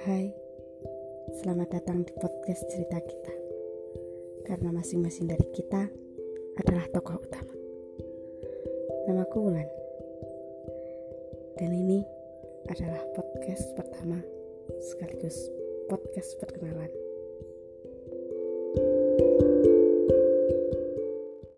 Hai, selamat datang di podcast cerita kita. Karena masing-masing dari kita adalah tokoh utama. Namaku Wulan. Dan ini adalah podcast pertama sekaligus podcast perkenalan.